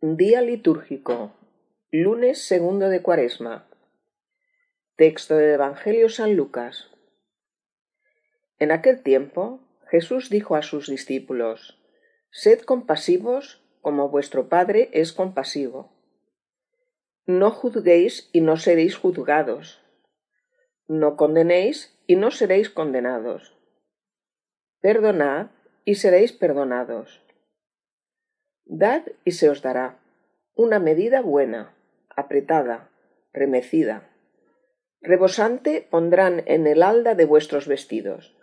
Día litúrgico. Lunes segundo de Cuaresma. Texto del Evangelio San Lucas. En aquel tiempo Jesús dijo a sus discípulos, Sed compasivos como vuestro Padre es compasivo. No juzguéis y no seréis juzgados. No condenéis y no seréis condenados. Perdonad y seréis perdonados Dad y se os dará una medida buena, apretada, remecida. Rebosante pondrán en el halda de vuestros vestidos,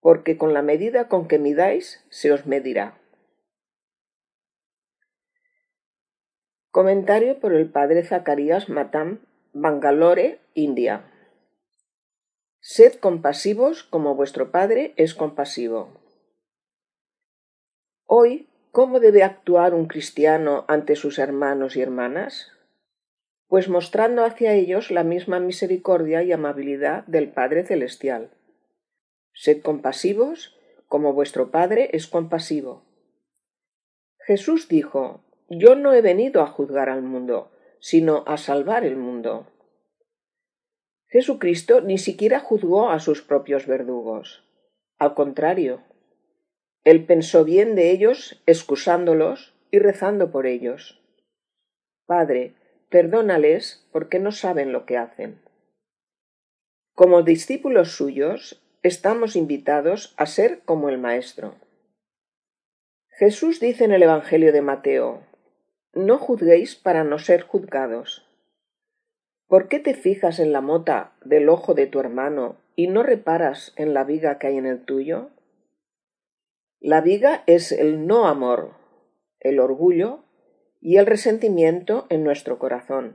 porque con la medida con que midáis se os medirá. Comentario por el padre Zacarías Matam, Bangalore, India. Sed compasivos como vuestro Padre es compasivo. Hoy ¿Cómo debe actuar un cristiano ante sus hermanos y hermanas? Pues mostrando hacia ellos la misma misericordia y amabilidad del Padre Celestial. Sed compasivos, como vuestro Padre es compasivo. Jesús dijo, Yo no he venido a juzgar al mundo, sino a salvar el mundo. Jesucristo ni siquiera juzgó a sus propios verdugos. Al contrario, él pensó bien de ellos, excusándolos y rezando por ellos. Padre, perdónales porque no saben lo que hacen. Como discípulos suyos, estamos invitados a ser como el Maestro. Jesús dice en el Evangelio de Mateo, No juzguéis para no ser juzgados. ¿Por qué te fijas en la mota del ojo de tu hermano y no reparas en la viga que hay en el tuyo? La viga es el no amor, el orgullo y el resentimiento en nuestro corazón.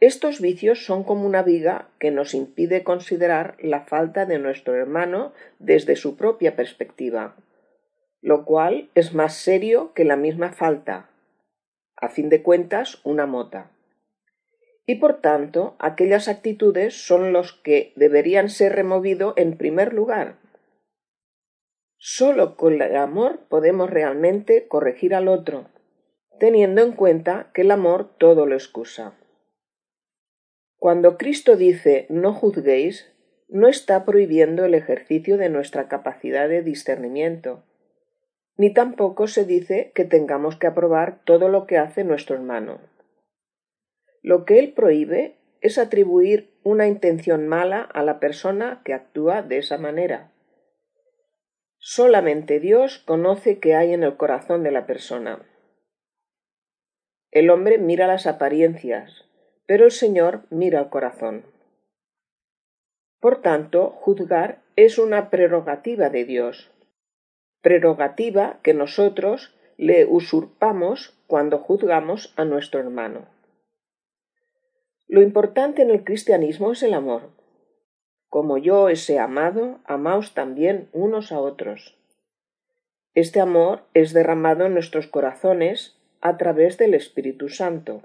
Estos vicios son como una viga que nos impide considerar la falta de nuestro hermano desde su propia perspectiva, lo cual es más serio que la misma falta, a fin de cuentas una mota. Y por tanto, aquellas actitudes son los que deberían ser removidos en primer lugar, Solo con el amor podemos realmente corregir al otro, teniendo en cuenta que el amor todo lo excusa. Cuando Cristo dice no juzguéis, no está prohibiendo el ejercicio de nuestra capacidad de discernimiento, ni tampoco se dice que tengamos que aprobar todo lo que hace nuestro hermano. Lo que él prohíbe es atribuir una intención mala a la persona que actúa de esa manera Solamente Dios conoce qué hay en el corazón de la persona. El hombre mira las apariencias, pero el Señor mira el corazón. Por tanto, juzgar es una prerrogativa de Dios, prerrogativa que nosotros le usurpamos cuando juzgamos a nuestro hermano. Lo importante en el cristianismo es el amor. Como yo os he amado, amaos también unos a otros. Este amor es derramado en nuestros corazones a través del Espíritu Santo.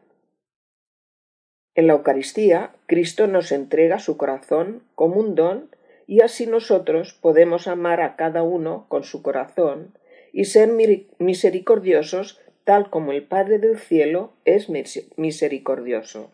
En la Eucaristía, Cristo nos entrega su corazón como un don y así nosotros podemos amar a cada uno con su corazón y ser misericordiosos tal como el Padre del cielo es misericordioso.